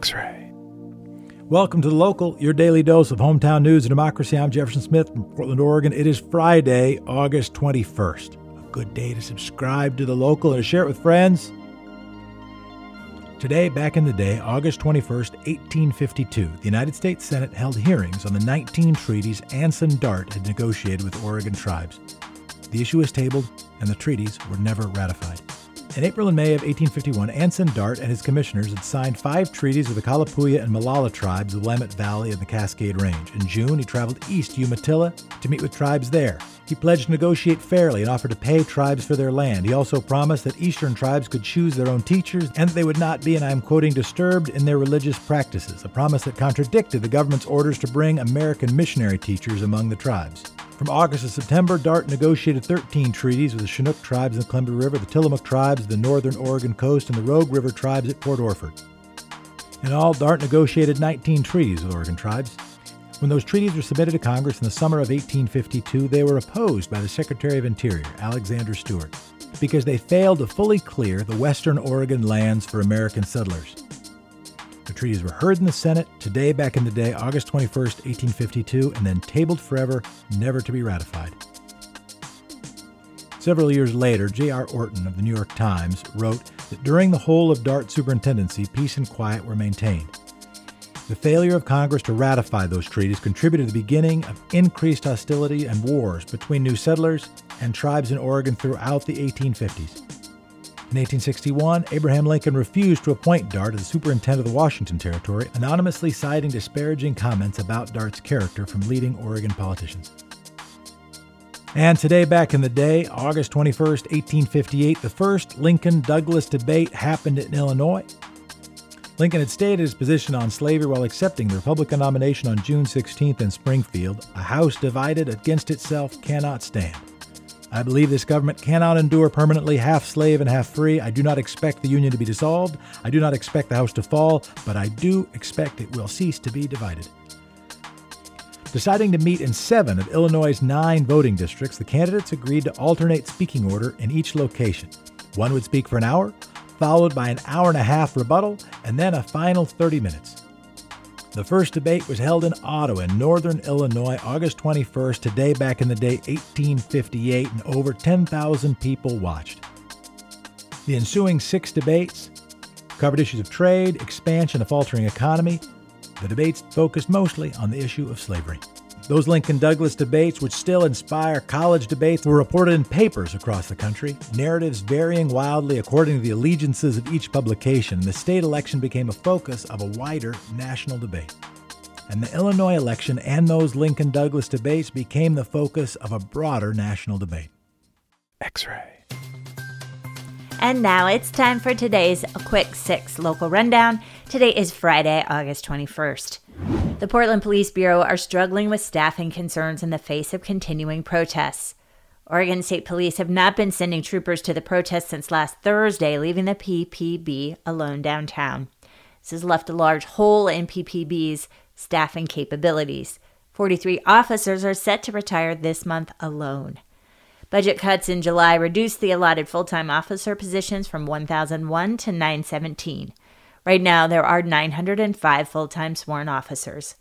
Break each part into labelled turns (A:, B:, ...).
A: X ray.
B: Welcome to the local, your daily dose of hometown news and democracy. I'm Jefferson Smith from Portland, Oregon. It is Friday, August 21st. A good day to subscribe to the local and to share it with friends. Today, back in the day, August 21st, 1852, the United States Senate held hearings on the 19 treaties Anson Dart had negotiated with Oregon tribes. The issue was tabled, and the treaties were never ratified. In April and May of 1851, Anson Dart and his commissioners had signed five treaties with the Kalapuya and Molala tribes of the Willamette Valley and the Cascade Range. In June, he traveled east to Umatilla to meet with tribes there. He pledged to negotiate fairly and offered to pay tribes for their land. He also promised that eastern tribes could choose their own teachers and that they would not be, and I'm quoting, disturbed in their religious practices, a promise that contradicted the government's orders to bring American missionary teachers among the tribes. From August to September, Dart negotiated 13 treaties with the Chinook tribes in the Columbia River, the Tillamook tribes the northern Oregon coast, and the Rogue River tribes at Port Orford. In all, Dart negotiated 19 treaties with Oregon tribes. When those treaties were submitted to Congress in the summer of 1852, they were opposed by the Secretary of Interior, Alexander Stuart, because they failed to fully clear the western Oregon lands for American settlers. The treaties were heard in the Senate today, back in the day, August 21st, 1852, and then tabled forever, never to be ratified. Several years later, J.R. Orton of the New York Times wrote that during the whole of Dart superintendency, peace and quiet were maintained. The failure of Congress to ratify those treaties contributed to the beginning of increased hostility and wars between new settlers and tribes in Oregon throughout the 1850s. In 1861, Abraham Lincoln refused to appoint Dart as superintendent of the Washington Territory, anonymously citing disparaging comments about Dart's character from leading Oregon politicians. And today, back in the day, August 21st, 1858, the first Lincoln Douglas debate happened in Illinois. Lincoln had stated his position on slavery while accepting the Republican nomination on June 16th in Springfield. A house divided against itself cannot stand. I believe this government cannot endure permanently half slave and half free. I do not expect the Union to be dissolved. I do not expect the House to fall, but I do expect it will cease to be divided. Deciding to meet in seven of Illinois' nine voting districts, the candidates agreed to alternate speaking order in each location. One would speak for an hour, followed by an hour and a half rebuttal, and then a final 30 minutes. The first debate was held in Ottawa, in northern Illinois, August 21st, today back in the day, 1858, and over 10,000 people watched. The ensuing six debates covered issues of trade, expansion, a faltering economy. The debates focused mostly on the issue of slavery. Those Lincoln Douglas debates, which still inspire college debates, were reported in papers across the country, narratives varying wildly according to the allegiances of each publication. The state election became a focus of a wider national debate. And the Illinois election and those Lincoln Douglas debates became the focus of a broader national debate.
A: X ray.
C: And now it's time for today's Quick Six local rundown. Today is Friday, August 21st. The Portland Police Bureau are struggling with staffing concerns in the face of continuing protests. Oregon State Police have not been sending troopers to the protests since last Thursday, leaving the PPB alone downtown. This has left a large hole in PPB's staffing capabilities. 43 officers are set to retire this month alone. Budget cuts in July reduced the allotted full time officer positions from 1,001 to 917. Right now, there are 905 full time sworn officers.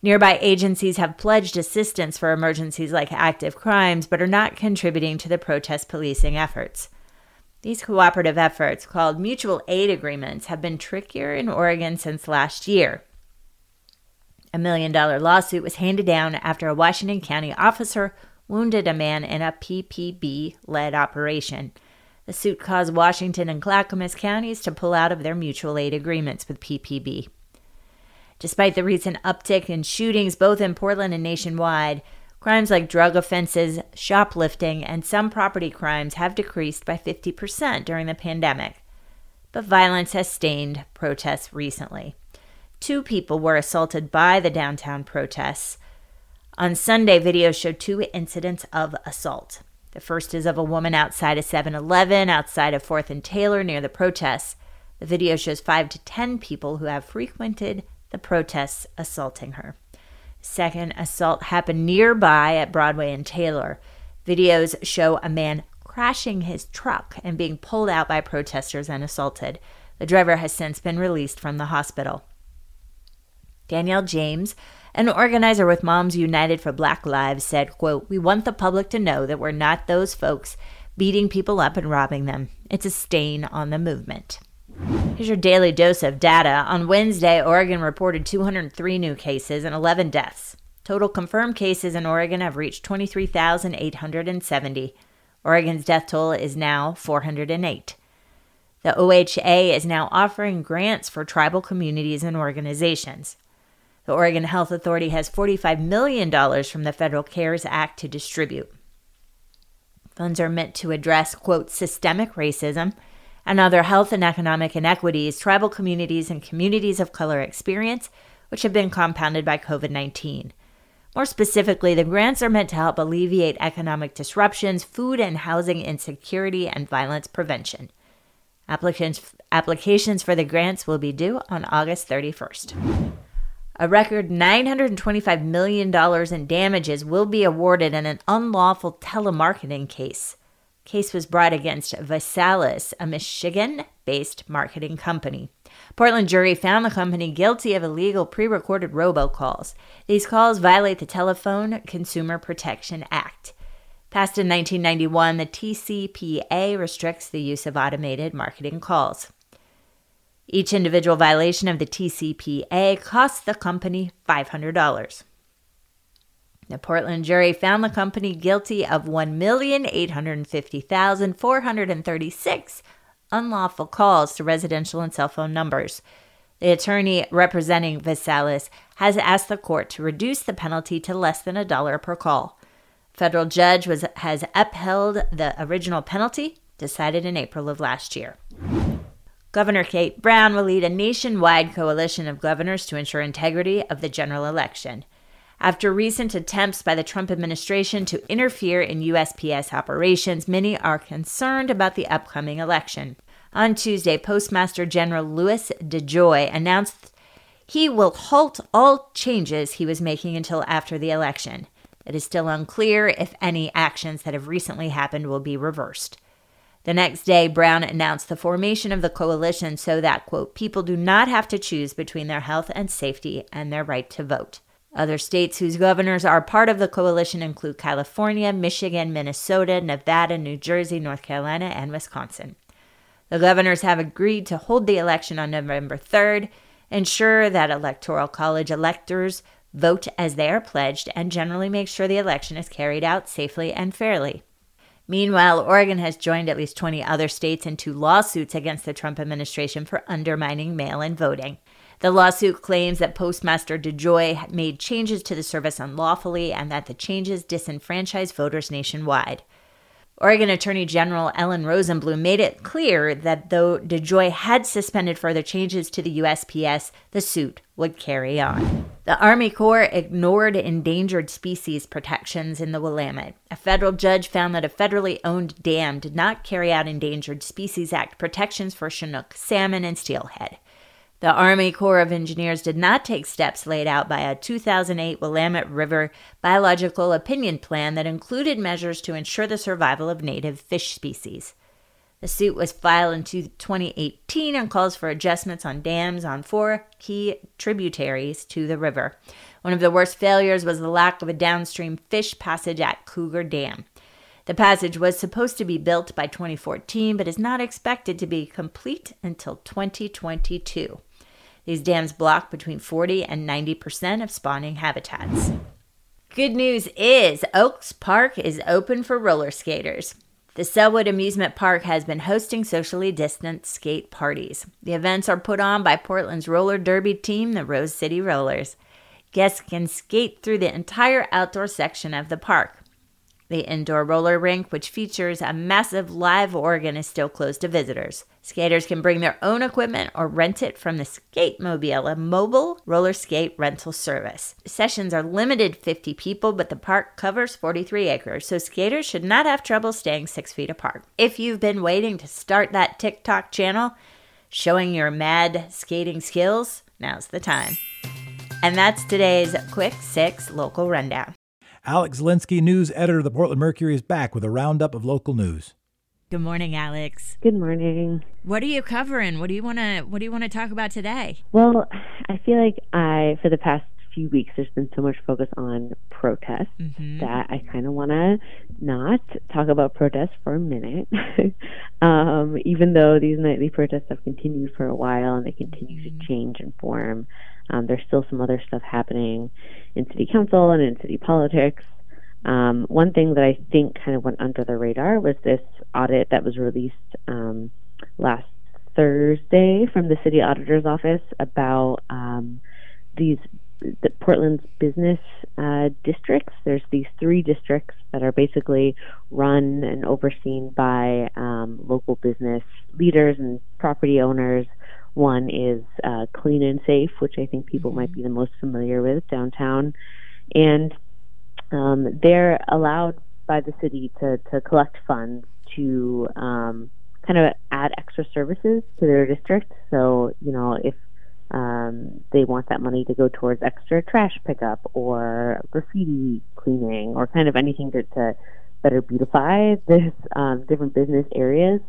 C: Nearby agencies have pledged assistance for emergencies like active crimes, but are not contributing to the protest policing efforts. These cooperative efforts, called mutual aid agreements, have been trickier in Oregon since last year. A million dollar lawsuit was handed down after a Washington County officer wounded a man in a PPB led operation. The suit caused Washington and Clackamas counties to pull out of their mutual aid agreements with PPB. Despite the recent uptick in shootings both in Portland and nationwide, crimes like drug offenses, shoplifting, and some property crimes have decreased by 50% during the pandemic. But violence has stained protests recently. Two people were assaulted by the downtown protests. On Sunday, videos showed two incidents of assault. The first is of a woman outside a 7 Eleven outside of 4th and Taylor near the protests. The video shows 5 to 10 people who have frequented the protests assaulting her. Second assault happened nearby at Broadway and Taylor. Videos show a man crashing his truck and being pulled out by protesters and assaulted. The driver has since been released from the hospital. Danielle James, an organizer with Moms United for Black Lives, said, quote, We want the public to know that we're not those folks beating people up and robbing them. It's a stain on the movement. Here's your daily dose of data. On Wednesday, Oregon reported 203 new cases and 11 deaths. Total confirmed cases in Oregon have reached 23,870. Oregon's death toll is now 408. The OHA is now offering grants for tribal communities and organizations. The Oregon Health Authority has $45 million from the Federal CARES Act to distribute. Funds are meant to address, quote, systemic racism and other health and economic inequities tribal communities and communities of color experience, which have been compounded by COVID 19. More specifically, the grants are meant to help alleviate economic disruptions, food and housing insecurity, and violence prevention. Applications for the grants will be due on August 31st. A record $925 million in damages will be awarded in an unlawful telemarketing case. Case was brought against ViSalus, a Michigan based marketing company. Portland jury found the company guilty of illegal pre recorded robocalls. These calls violate the Telephone Consumer Protection Act. Passed in 1991, the TCPA restricts the use of automated marketing calls. Each individual violation of the TCPA costs the company $500. The Portland jury found the company guilty of 1,850,436 unlawful calls to residential and cell phone numbers. The attorney representing ViSalus has asked the court to reduce the penalty to less than a dollar per call. Federal judge was, has upheld the original penalty decided in April of last year. Governor Kate Brown will lead a nationwide coalition of governors to ensure integrity of the general election. After recent attempts by the Trump administration to interfere in USPS operations, many are concerned about the upcoming election. On Tuesday, Postmaster General Louis DeJoy announced he will halt all changes he was making until after the election. It is still unclear if any actions that have recently happened will be reversed. The next day, Brown announced the formation of the coalition so that, quote, people do not have to choose between their health and safety and their right to vote. Other states whose governors are part of the coalition include California, Michigan, Minnesota, Nevada, New Jersey, North Carolina, and Wisconsin. The governors have agreed to hold the election on November 3rd, ensure that Electoral College electors vote as they are pledged, and generally make sure the election is carried out safely and fairly. Meanwhile, Oregon has joined at least 20 other states in two lawsuits against the Trump administration for undermining mail in voting. The lawsuit claims that Postmaster DeJoy made changes to the service unlawfully and that the changes disenfranchise voters nationwide. Oregon Attorney General Ellen Rosenblum made it clear that though DeJoy had suspended further changes to the USPS, the suit would carry on. The Army Corps ignored endangered species protections in the Willamette. A federal judge found that a federally owned dam did not carry out Endangered Species Act protections for Chinook salmon and steelhead. The Army Corps of Engineers did not take steps laid out by a 2008 Willamette River biological opinion plan that included measures to ensure the survival of native fish species. The suit was filed in 2018 and calls for adjustments on dams on four key tributaries to the river. One of the worst failures was the lack of a downstream fish passage at Cougar Dam. The passage was supposed to be built by 2014 but is not expected to be complete until 2022. These dams block between 40 and 90% of spawning habitats. Good news is Oaks Park is open for roller skaters. The Sellwood Amusement Park has been hosting socially distanced skate parties. The events are put on by Portland's roller derby team, the Rose City Rollers. Guests can skate through the entire outdoor section of the park. The indoor roller rink, which features a massive live organ, is still closed to visitors. Skaters can bring their own equipment or rent it from the Skate Mobile, a mobile roller skate rental service. Sessions are limited 50 people, but the park covers 43 acres, so skaters should not have trouble staying six feet apart. If you've been waiting to start that TikTok channel showing your mad skating skills, now's the time. And that's today's Quick Six Local Rundown.
B: Alex Zielinski, news editor of the Portland Mercury, is back with a roundup of local news.
C: Good morning, Alex.
D: Good morning.
C: What are you covering? What do you want to What do you want to talk about today?
D: Well, I feel like I, for the past few weeks, there's been so much focus on protests mm-hmm. that I kind of want to not talk about protests for a minute. um, even though these nightly protests have continued for a while and they continue mm-hmm. to change and form, um, there's still some other stuff happening in city council and in city politics. Um, one thing that I think kind of went under the radar was this audit that was released um, last Thursday from the city auditor's office about um, these the Portland's business uh, districts. There's these three districts that are basically run and overseen by um, local business leaders and property owners. One is uh, Clean and Safe, which I think people mm-hmm. might be the most familiar with downtown, and um, they're allowed by the city to, to collect funds to um, kind of add extra services to their district. So, you know, if um, they want that money to go towards extra trash pickup or graffiti cleaning or kind of anything to, to better beautify this um, different business areas.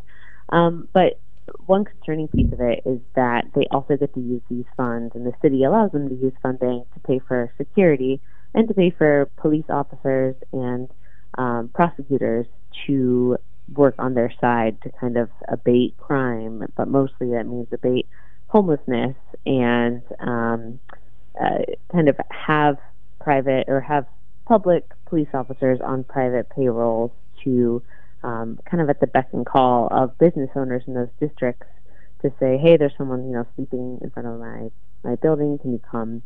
D: Um, but one concerning piece of it is that they also get to use these funds, and the city allows them to use funding to pay for security and to pay for police officers and um, prosecutors to work on their side to kind of abate crime, but mostly that means abate homelessness and um, uh, kind of have private or have public police officers on private payrolls to um, kind of at the beck and call of business owners in those districts to say, hey, there's someone you know sleeping in front of my my building. Can you come,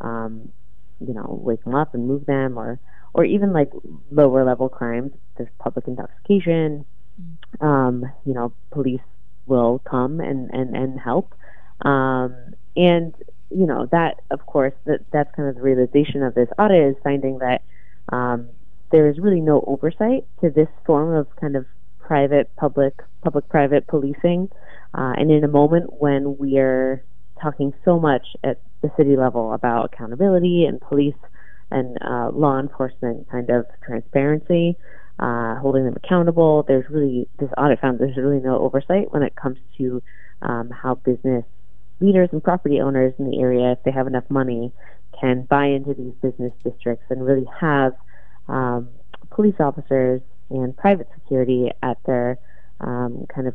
D: um, you know, wake them up and move them, or or even like lower level crimes. There's public intoxication. Mm. Um, you know, police will come and and and help. Um, and you know that, of course, that that's kind of the realization of this audit is finding that um, there is really no oversight to this form of kind of private public public private policing. Uh, and in a moment when we are talking so much at the city level about accountability and police and uh, law enforcement kind of transparency uh, holding them accountable there's really this audit found there's really no oversight when it comes to um, how business leaders and property owners in the area if they have enough money can buy into these business districts and really have um, police officers and private security at their um, kind of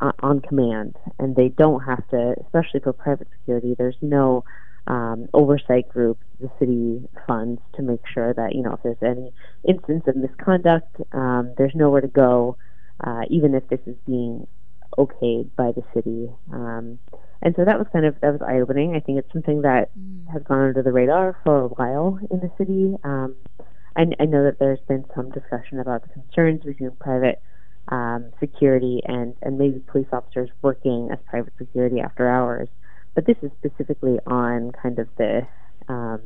D: uh, on command, and they don't have to, especially for private security. There's no um, oversight group the city funds to make sure that you know if there's any instance of misconduct, um, there's nowhere to go, uh, even if this is being okayed by the city. Um, and so that was kind of that was eye opening. I think it's something that mm. has gone under the radar for a while in the city. Um, I, I know that there's been some discussion about the concerns between private um, security and, and maybe police officers working as private security after hours. But this is specifically on kind of the um,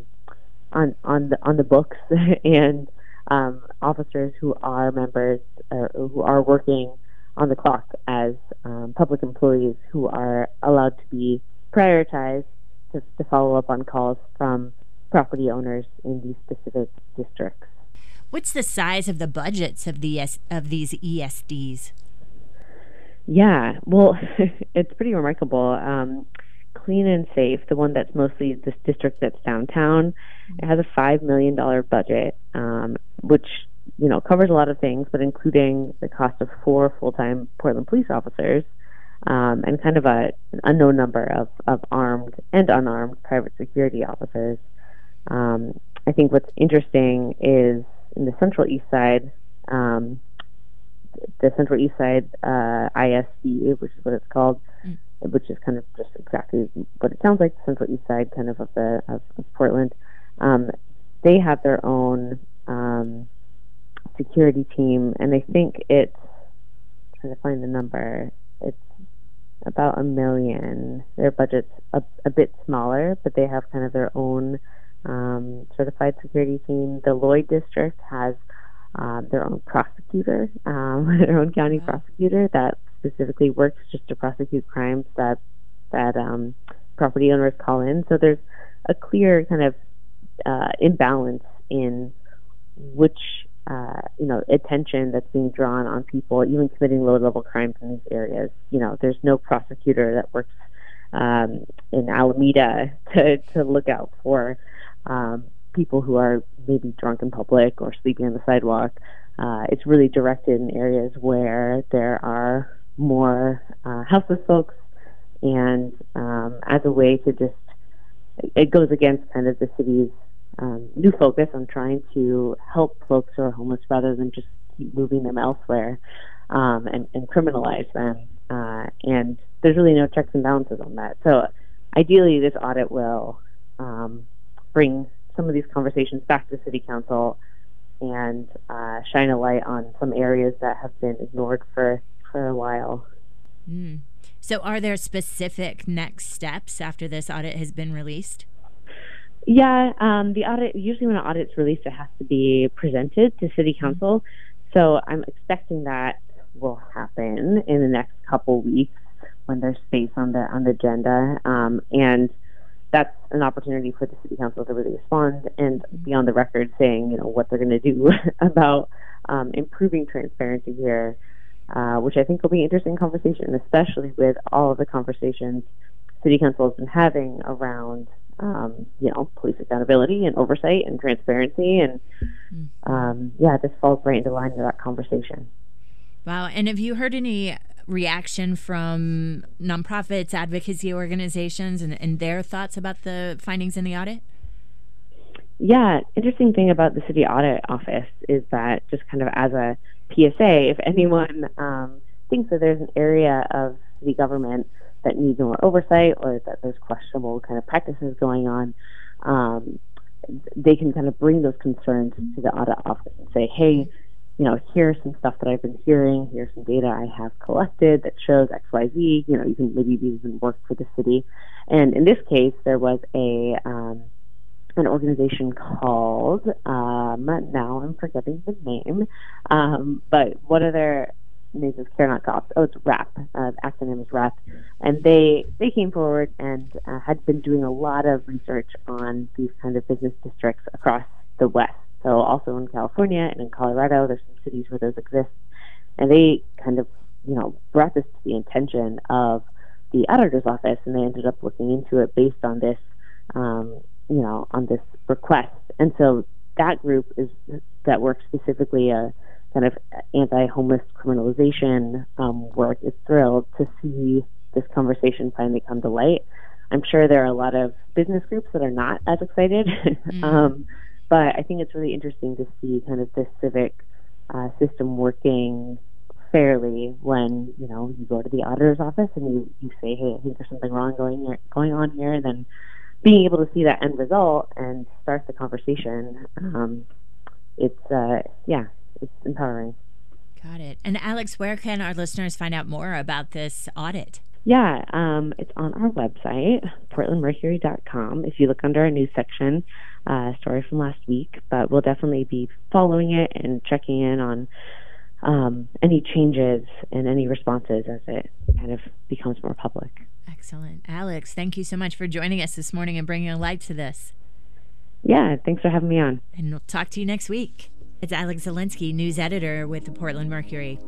D: on on the on the books and um, officers who are members or who are working on the clock as um, public employees who are allowed to be prioritized to, to follow up on calls from property owners in these specific districts.
C: What's the size of the budgets of the of these ESDs?
D: Yeah, well, it's pretty remarkable. Um, Clean and Safe, the one that's mostly this district that's downtown, it has a five million dollar budget, um, which you know covers a lot of things, but including the cost of four full time Portland police officers. Um, and kind of a, an unknown number of, of armed and unarmed private security officers. Um, I think what's interesting is in the Central East Side, um, the Central East Side uh, ISD, which is what it's called, mm. which is kind of just exactly what it sounds like, the Central East Side kind of of the of, of Portland. Um, they have their own um, security team, and I think it's I'm trying to find the number. It's about a million. Their budget's a, a bit smaller, but they have kind of their own um, certified security team. The Lloyd district has um, their own prosecutor, um, their own county prosecutor that specifically works just to prosecute crimes that that um, property owners call in. So there's a clear kind of uh, imbalance in which uh, you know, attention that's being drawn on people, even committing low-level crimes in these areas. You know, there's no prosecutor that works um, in Alameda to to look out for um, people who are maybe drunk in public or sleeping on the sidewalk. Uh, it's really directed in areas where there are more uh, houseless folks, and um, as a way to just it goes against kind of the city's um, new focus on trying to help folks who are homeless rather than just keep moving them elsewhere um, and, and, criminalize them. Uh, and there's really no checks and balances on that. So ideally, this audit will um, bring some of these conversations back to City Council and uh, shine a light on some areas that have been ignored for, for a while.
C: Mm. So, are there specific next steps after this audit has been released?
D: Yeah, um, the audit usually when an audit's released, it has to be presented to City mm-hmm. Council. So I'm expecting that will happen in the next couple weeks when there's space on the on the agenda, um, and that's an opportunity for the City Council to really respond and be on the record saying, you know, what they're going to do about um, improving transparency here, uh, which I think will be an interesting conversation, especially with all of the conversations City Council has been having around um, you know, police accountability and oversight and transparency. And mm. um, yeah, this falls right into line with that conversation.
C: Wow. And have you heard any reaction from nonprofits, advocacy organizations, and, and their thoughts about the findings in the audit?
D: Yeah, interesting thing about the city audit office is that just kind of as a PSA, if anyone um, thinks that there's an area of city government that needs more oversight or that there's questionable kind of practices going on, um, they can kind of bring those concerns to the audit office and say, hey, you know, here's some stuff that I've been hearing. Here's some data I have collected that shows X, Y, Z. You know, you can maybe even work for the city. And in this case, there was a um, an organization called um, now I'm forgetting the name, um, but one of their names is Care Not Cops. Oh, it's RAP. Uh, the acronym is RAP, and they they came forward and uh, had been doing a lot of research on these kind of business districts across the West. So also in California and in Colorado, there's some cities where those exist, and they kind of you know brought this to the attention of the auditor's office, and they ended up looking into it based on this, um, you know, on this request. And so that group is that works specifically. Uh, kind of anti-homeless criminalization um, work is thrilled to see this conversation finally come to light. I'm sure there are a lot of business groups that are not as excited, mm. um, but I think it's really interesting to see kind of this civic uh, system working fairly when you know you go to the auditor's office and you, you say, hey, I think there's something wrong going here, going on here, and then being able to see that end result and start the conversation. Um, it's uh, yeah, it's empowering.
C: Got it. And Alex, where can our listeners find out more about this audit?
D: Yeah, um, it's on our website, portlandmercury.com. If you look under our news section, uh, story from last week, but we'll definitely be following it and checking in on um, any changes and any responses as it kind of becomes more public.
C: Excellent. Alex, thank you so much for joining us this morning and bringing a light to this.
D: Yeah, thanks for having me on.
C: And we'll talk to you next week. It's Alex Zielinski, news editor with the Portland Mercury.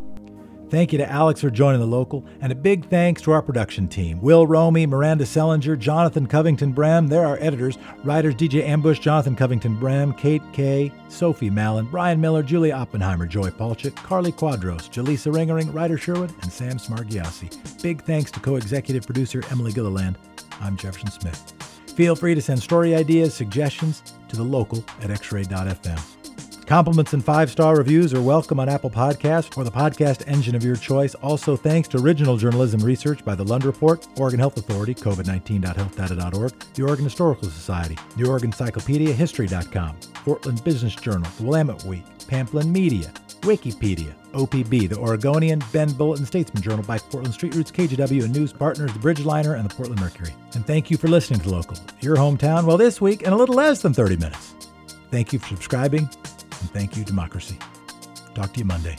B: Thank you to Alex for joining the local, and a big thanks to our production team Will Romy, Miranda Sellinger, Jonathan Covington Bram. They're our editors, writers DJ Ambush, Jonathan Covington Bram, Kate Kay, Sophie Mallon, Brian Miller, Julia Oppenheimer, Joy Palchik, Carly Quadros, Jaleesa Ringering, Ryder Sherwood, and Sam Smargiassi. Big thanks to co executive producer Emily Gilliland. I'm Jefferson Smith. Feel free to send story ideas, suggestions to the local at xray.fm. Compliments and five star reviews are welcome on Apple Podcasts or the podcast engine of your choice. Also, thanks to original journalism research by the Lund Report, Oregon Health Authority, COVID19.healthdata.org, the Oregon Historical Society, the Oregon Encyclopedia, History.com, Portland Business Journal, Willamette Week, Pamplin Media, Wikipedia, OPB, the Oregonian, Bend Bulletin Statesman Journal by Portland Street Roots, KGW, and news partners, the Bridgeliner and the Portland Mercury. And thank you for listening to Local, your hometown, well, this week in a little less than 30 minutes. Thank you for subscribing and thank you, democracy. Talk to you Monday.